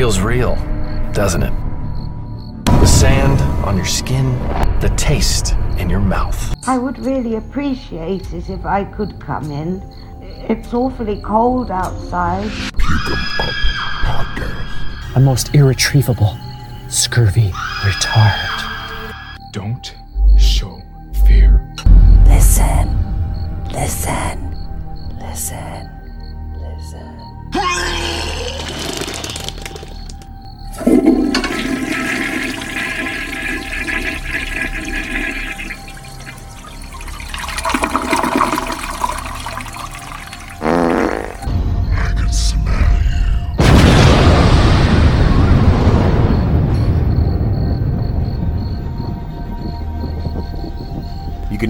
feels real, doesn't it? The sand on your skin, the taste in your mouth. I would really appreciate it if I could come in. It's awfully cold outside. A most irretrievable, scurvy retard. Don't show fear. Listen, listen, listen, listen.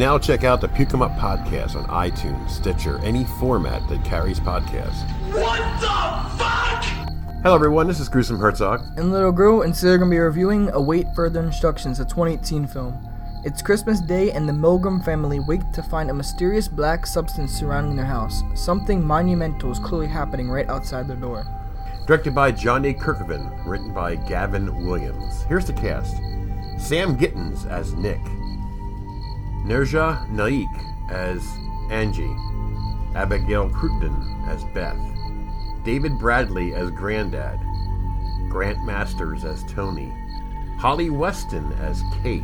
Can now check out the Puke 'em Up podcast on iTunes, Stitcher, any format that carries podcasts. What the fuck? Hello, everyone. This is Gruesome Herzog. and Little Gru, and today we're going to be reviewing Await Further Instructions, a 2018 film. It's Christmas Day, and the Milgram family wake to find a mysterious black substance surrounding their house. Something monumental is clearly happening right outside their door. Directed by Johnny Kevorkian, written by Gavin Williams. Here's the cast Sam Gittins as Nick, Neerja Naik as Angie, Abigail Cruton as Beth, David Bradley as Granddad, Grant Masters as Tony, Holly Weston as Kate,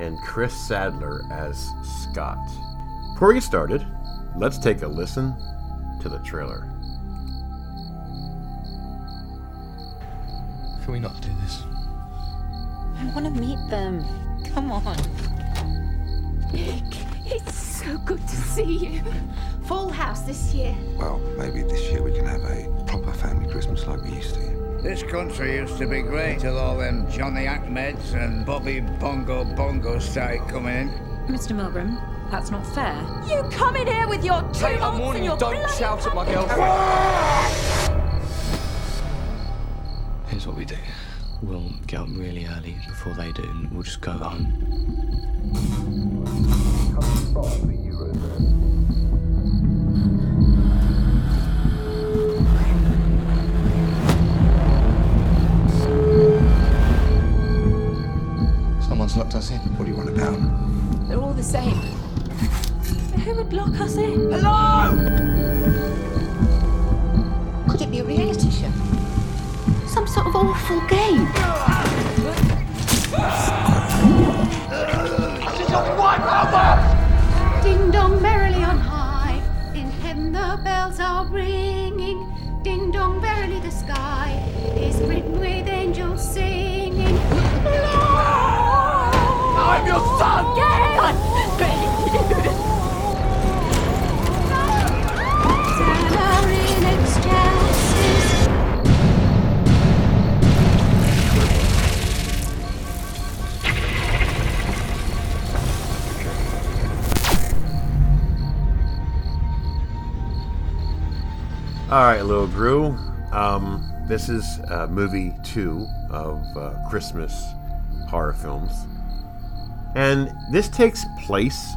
and Kris Saddler as Scott. Before we get started, let's take a listen to the trailer. Can we not do this? I want to meet them. Come on. Nick, it's so good to see you. Full house this year. Well, maybe this year we can have a proper family Christmas like we used to. This country used to be great till all them Johnny Ahmeds and Bobby Bongo Bongo started coming in. Mr. Milgram, that's not fair. You come in here with your two Kate, I'm aunts warning and you, your don't shout at my girlfriend. Here's what we do. We'll get up really early before they do, and we'll just go home. Someone's locked us in. What do you want about? Them? They're all the same. Who would lock us in? Hello! Could it be a reality show? Some sort of awful game? Ding dong merrily on high, in heaven the bells are ringing. Ding dong verily the sky is written with angels singing. All right, little Drew. Um, this is uh, movie two of uh, Christmas horror films, and this takes place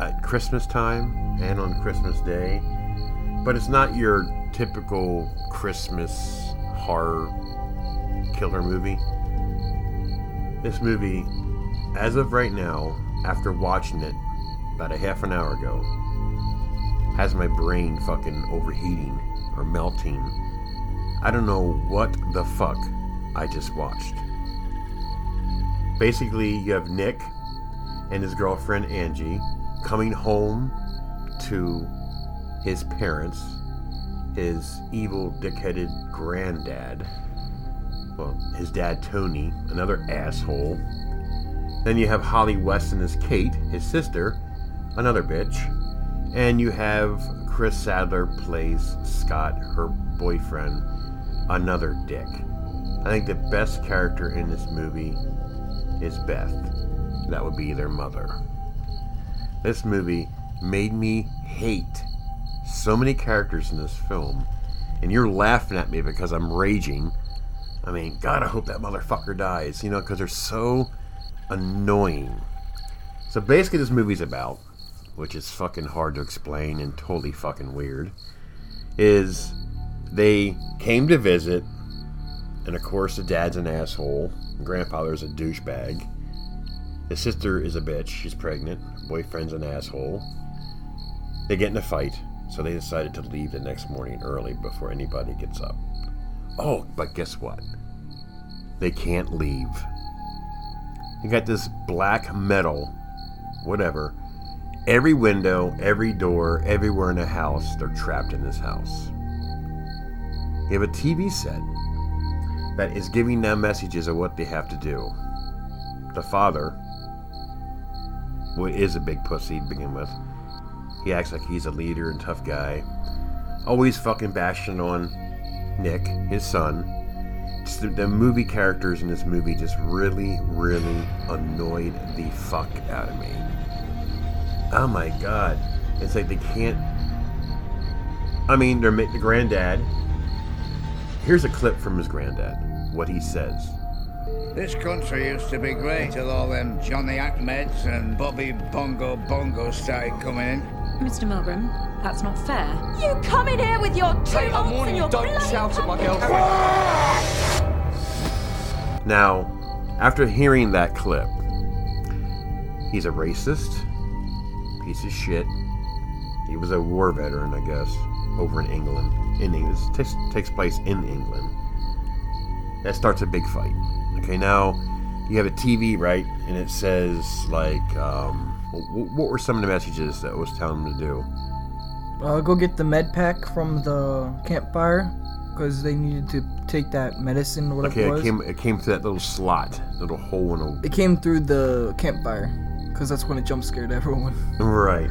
at Christmas time and on Christmas Day, but it's not your typical Christmas horror killer movie. This movie, as of right now, after watching it about a half an hour ago, has my brain fucking overheating or melting. I don't know what the fuck I just watched. Basically, you have Nick and his girlfriend Angie coming home to his parents, his evil, dick-headed granddad. Well, his dad Tony, another asshole. Then you have Holly Weston as Kate, his sister, another bitch. And you have Kris Saddler plays Scott, her boyfriend, another dick. I think the best character in this movie is Beth. That would be their mother. This movie made me hate so many characters in this film, and you're laughing at me because I'm raging. I mean, God, I hope that motherfucker dies, you know, because they're so annoying. So basically, this movie's about, which is fucking hard to explain and totally fucking weird, is they came to visit And of course, the dad's an asshole. Grandfather's a douchebag. His sister is a bitch. She's pregnant. Boyfriend's an asshole. They get in a fight, so they decided to leave the next morning early before anybody gets up. Oh, but guess what? They can't leave. They got this black metal, whatever. Every window, every door, everywhere in the house, they're trapped in this house. You have a TV set that is giving them messages of what they have to do. The father, who is a big pussy to begin with, he acts like he's a leader and tough guy. Always fucking bashing on Nick, his son. Just the, the movie characters in this movie just really, really annoyed the fuck out of me. Oh my god. It's like they can't. I mean, they're ma- the granddad. Here's a clip from his granddad. What he says. This country used to be great till all them Johnny Ahmeds and Bobby Bongo Bongo started coming in. Mr. Milgram, that's not fair. You come in here with your two Hey, I'm aunts warning and you, your don't shout at my pumpkin. girlfriend. Now, after hearing that clip, he's a racist, piece of shit. He was a war veteran, I guess, over in England. In England, this takes, takes place in England. That starts a big fight. Okay, now you have a TV, right? And it says like, um, wh- what were some of the messages that was telling them to do? Uh, go get the med pack from the campfire because they needed to take that medicine or whatever Okay, it it came it came through that little slot, little hole in a It came through the campfire because that's when it jump scared everyone. Right.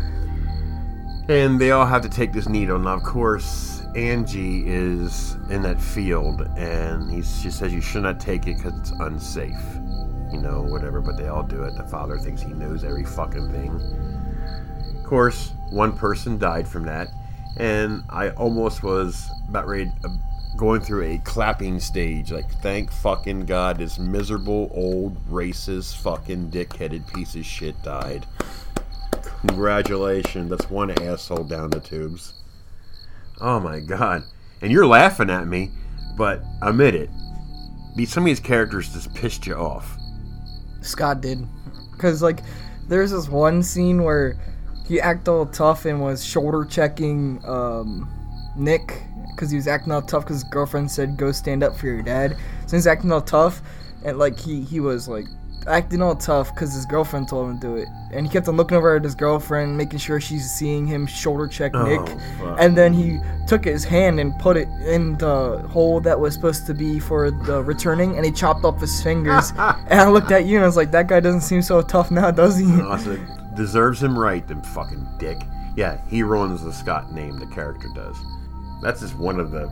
And they all have to take this needle. Now, of course, Angie is in that field, and she says you should not take it because it's unsafe. You know, whatever, but they all do it. The father thinks he knows every fucking thing. Of course, one person died from that, and I almost was about ready, going through a clapping stage. Like, thank fucking God this miserable, old, racist, fucking dick-headed piece of shit died. Congratulations, that's one asshole down the tubes. Oh my god. And you're laughing at me, but admit it. These some of these characters just pissed you off. Scott did. Because, like, there's this one scene where he acted all tough and was shoulder checking um, Nick because he was acting all tough because his girlfriend said, go stand up for your dad. So he's acting all tough, and, like, he, he was, like, acting all tough because his girlfriend told him to do it. And he kept on looking over at his girlfriend, making sure she's seeing him shoulder check Oh, Nick. fuck. And then he took his hand and put it in the hole that was supposed to be for the returning, and he chopped off his fingers. and I looked at you and I was like, that guy doesn't seem so tough now, does he? Awesome. Deserves him right, them fucking dick. Yeah, he ruins the Scott name, the character does. That's just one of the.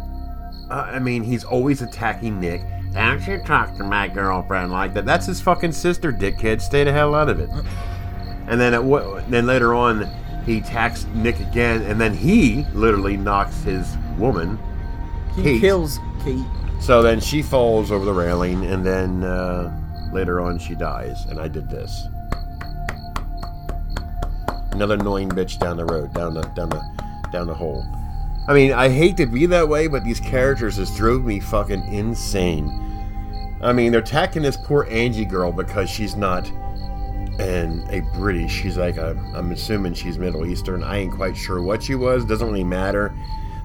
Uh, I mean, he's always attacking Nick. Don't you talk to my girlfriend like that. That's his fucking sister, dickhead. Stay the hell out of it. And then at what? Then later on, he attacks Nick again, and then he literally knocks his woman. He Kate. kills Kate. So then she falls over the railing, and then uh, later on she dies. And I did this. Another annoying bitch down the road, down the down the down the hole. I mean, I hate to be that way, but these characters just drove me fucking insane. I mean, they're attacking this poor Angie girl because she's not and a British. She's like a, I'm assuming she's Middle Eastern. I ain't quite sure what she was. Doesn't really matter.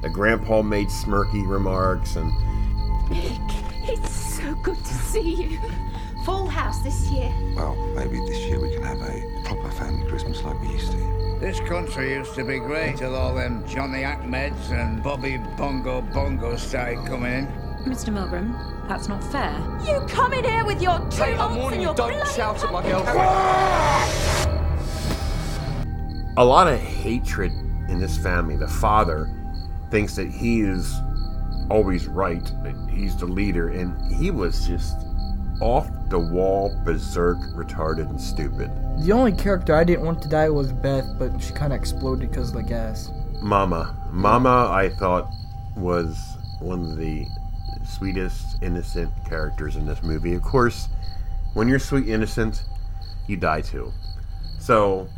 The grandpa made smirky remarks and Nick, it's so good to see you. Full house this year. Well, maybe this year we can have a proper family Christmas like we used to. This country used to be great till all them Johnny Ahmeds and Bobby Bongo Bongo started coming in. Mr. Milgram, that's not fair. You come in here with your two Hey, aunts and your don't bloody shout at my pumpkin. girlfriend. a lot of hatred in this family. The father thinks that he is always right, that he's the leader, and he was just off the wall, berserk, retarded, and stupid. The only character I didn't want to die was Beth, but she kind of exploded because of the gas. Mama. Mama, I thought, was one of the sweetest, innocent characters in this movie. Of course, when you're sweet, innocent, you die too. So,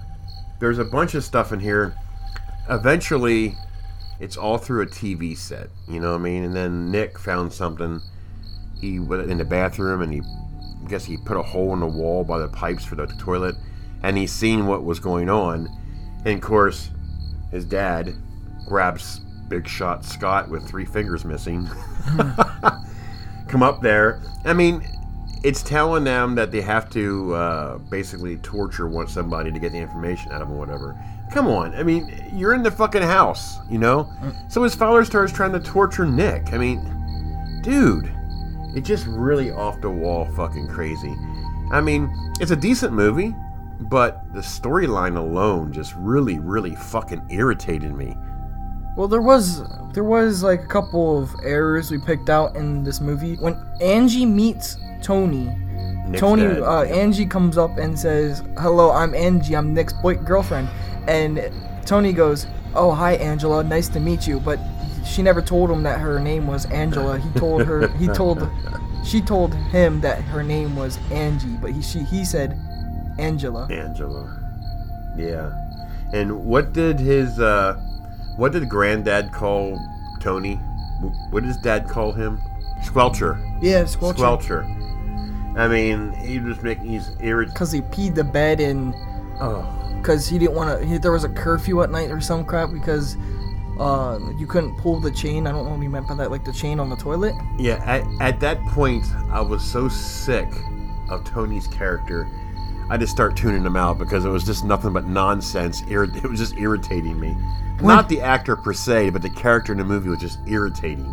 there's a bunch of stuff in here. Eventually, it's all through a TV set, you know what I mean? And then Nick found something he went in the bathroom and he, I guess he put a hole in the wall by the pipes for the toilet, and he seen what was going on, and of course, his dad grabs Big Shot Scott with three fingers missing. Come up there. I mean, it's telling them that they have to uh, basically torture one somebody to get the information out of them, or whatever. Come on, I mean, you're in the fucking house, you know. So his father starts trying to torture Nick. I mean, dude, it's just really off the wall, fucking crazy. I mean, it's a decent movie, but the storyline alone just really, really fucking irritated me. Well, there was there was like a couple of errors we picked out in this movie. When Angie meets Tony, Nick's Tony uh, Angie comes up and says, "Hello, I'm Angie. I'm Nick's boy girlfriend." And Tony goes, "Oh, hi, Angela. Nice to meet you." But she never told him that her name was Angela. He told her. he told. She told him that her name was Angie, but he she he said Angela. Angela. Yeah. And what did his uh what did granddad call Tony? What did his dad call him? Squelcher. Yeah, Squelcher. Squelcher. I mean, he was making he's irritated. Cause he peed the bed and Oh. because he didn't want to. There was a curfew at night or some crap because uh, you couldn't pull the chain. I don't know what you meant by that, like the chain on the toilet. Yeah, at, at that point, I was so sick of Tony's character. I just start tuning them out because it was just nothing but nonsense. It was just irritating me. Not the actor per se, but the character in the movie was just irritating.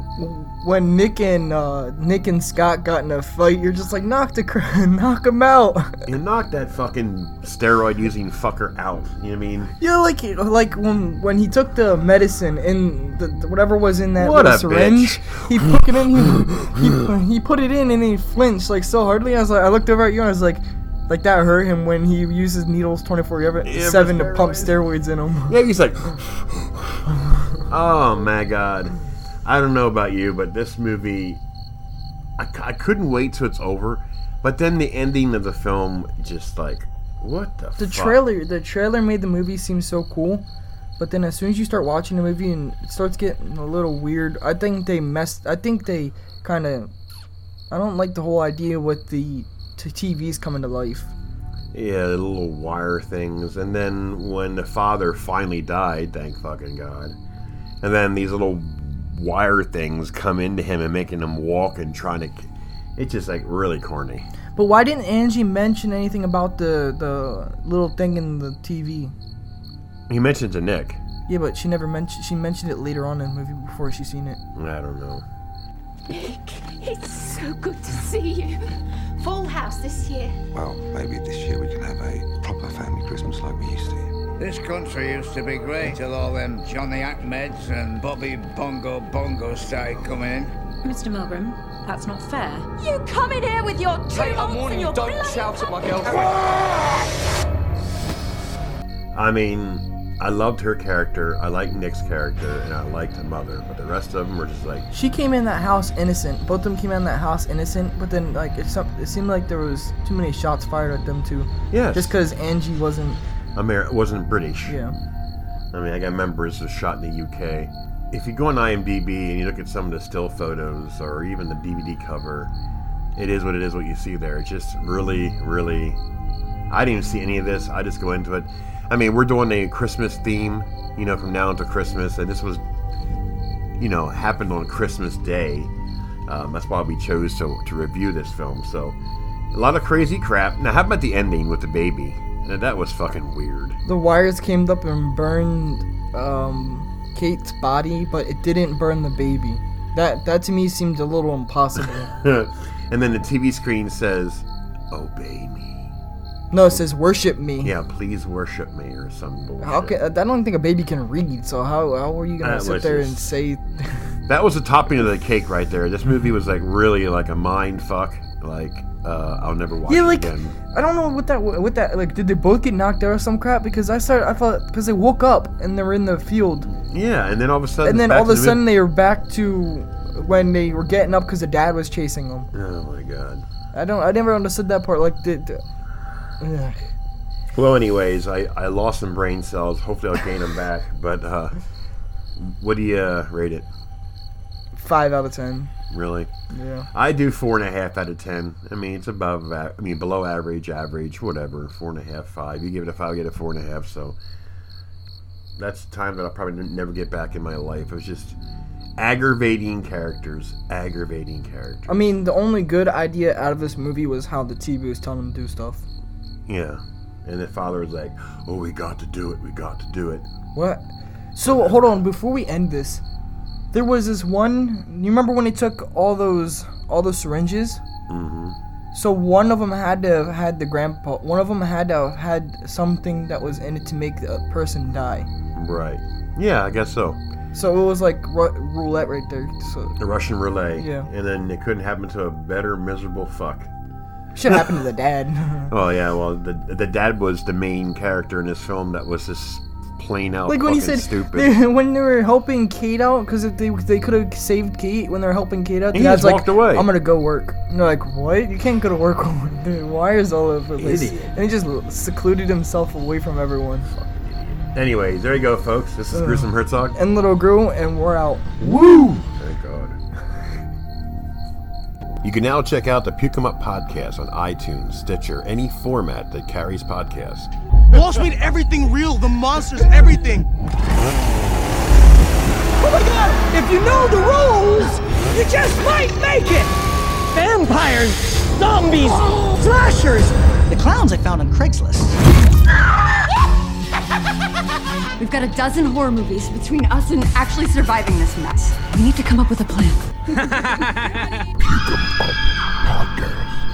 When Nick and uh, Nick and Scott got in a fight, you're just like knock the cr- knock him out. You knock that fucking steroid using fucker out. You know what I mean? Yeah, like like when when he took the medicine and the, whatever was in that What syringe, he put it in. He, he he put it in and he flinched like so hardly. I was like, I looked over at you and I was like, like that hurt him when he uses needles twenty four Yeah, seven to pump steroids in him. Yeah, he's like, oh my god. I don't know about you, but this movie, I, I couldn't wait till it's over. But then the ending of the film, just like, what the The fuck? trailer, the trailer made the movie seem so cool, but then as soon as you start watching the movie and it starts getting a little weird, I think they messed. I think they kind of. I don't like the whole idea with the t- TVs coming to life. Yeah, the little wire things. And then when the father finally died, thank fucking God. And then these little wire things come into him and making him walk and trying to. It's just like really corny. But why didn't Angie mention anything about the the little thing in the TV? He mentioned to Nick. Yeah, but she never mentioned. She mentioned it later on in the movie before she seen it. I don't know. Nick, it's so good to see you. Full house this year. Well, maybe this year we can have a proper family Christmas like we used to. This country used to be great till all them Johnny Ahmeds and Bobby Bongo Bongo started coming in. Mr. Milgram, that's not fair. You come in here with your two aunts and your bloody... at my girlfriend. I mean, I loved her character. I liked Nick's character, and I liked the mother. But the rest of them were just like, She came in that house innocent. Both of them came in that house innocent, but then like it, it seemed like there was too many shots fired at them too. Yeah. Just because Angie wasn't. Amer- wasn't British. Yeah. I mean, I got members who shot in the UK. If you go on IMDb and you look at some of the still photos or even the DVD cover, it is what it is. What you see there, it's just really, really. I didn't even see any of this. I just go into it. I mean, we're doing a Christmas theme, you know, from now until Christmas, and this was, you know, happened on Christmas Day. Um, that's why we chose to to review this film. So, a lot of crazy crap. Now, how about the ending with the baby? Now, that was fucking weird. The wires came up and burned um, Kate's body, but it didn't burn the baby. That that to me seemed a little impossible. and then the TV screen says, "Obey me." No, it says worship me. Yeah, please worship me or some bullshit. How can, I don't think a baby can read, so how how are you gonna That sit there just- and say? That was the topping of the cake right there. This movie was like really like a mind fuck. Like uh, I'll never watch yeah, it like again. I don't know what that what that like. Did they both get knocked out or some crap? Because I started I thought because they woke up and they were in the field, Yeah, and then all of a sudden, and then all of a sudden they were back to when they were getting up because the dad was chasing them. Oh my god. I don't I never understood that part. Like the. Ugh. Well, anyways, I, I lost some brain cells. Hopefully, I'll gain them back. But uh, what do you uh, rate it? five out of ten. Really? Yeah. I do four and a half out of ten. I mean, it's above. I mean, below average, average, whatever. Four and a half, five. You give it a five, I get a four and a half. So that's time that I'll probably never get back in my life. It was just aggravating characters, aggravating characters. I mean, the only good idea out of this movie was how the TV was telling him to do stuff. Yeah. And the father was like, "Oh, we got to do it. We got to do it." What? So hold on, before we end this, there was this one. You remember when they took all those all those syringes? Mm-hmm. So one of them had to have had the grandpa. One of them had to have had something that was in it to make a person die. Right. Yeah, I guess so. So it was like ru- roulette right there. So The Russian roulette. Yeah. And then it couldn't happen to a better miserable fuck. Should happen to the dad. Oh yeah, well the the dad was the main character in this film that was just plain out like when he said stupid. they, when they were helping Kate out because they they could have saved Kate when they were helping Kate out. The He dad's just like, away. I'm gonna go work. And they're like, what? You can't go to work. the wires all over the place. Idiot. And he just secluded himself away from everyone. Anyways, there you go, folks. This is. Gruesome Herzog. And little Gru, and we're out. Woo! Thank God. You can now check out the Puke 'em Up podcast on iTunes, Stitcher, any format that carries podcasts. Walsh made everything real. The monsters, everything. Oh my god! If you know the rules, you just might make it! Vampires, zombies, slashers! The clowns I found on Craigslist. We've got a dozen horror movies between us and actually surviving this mess. We need to come up with a plan. Podcast.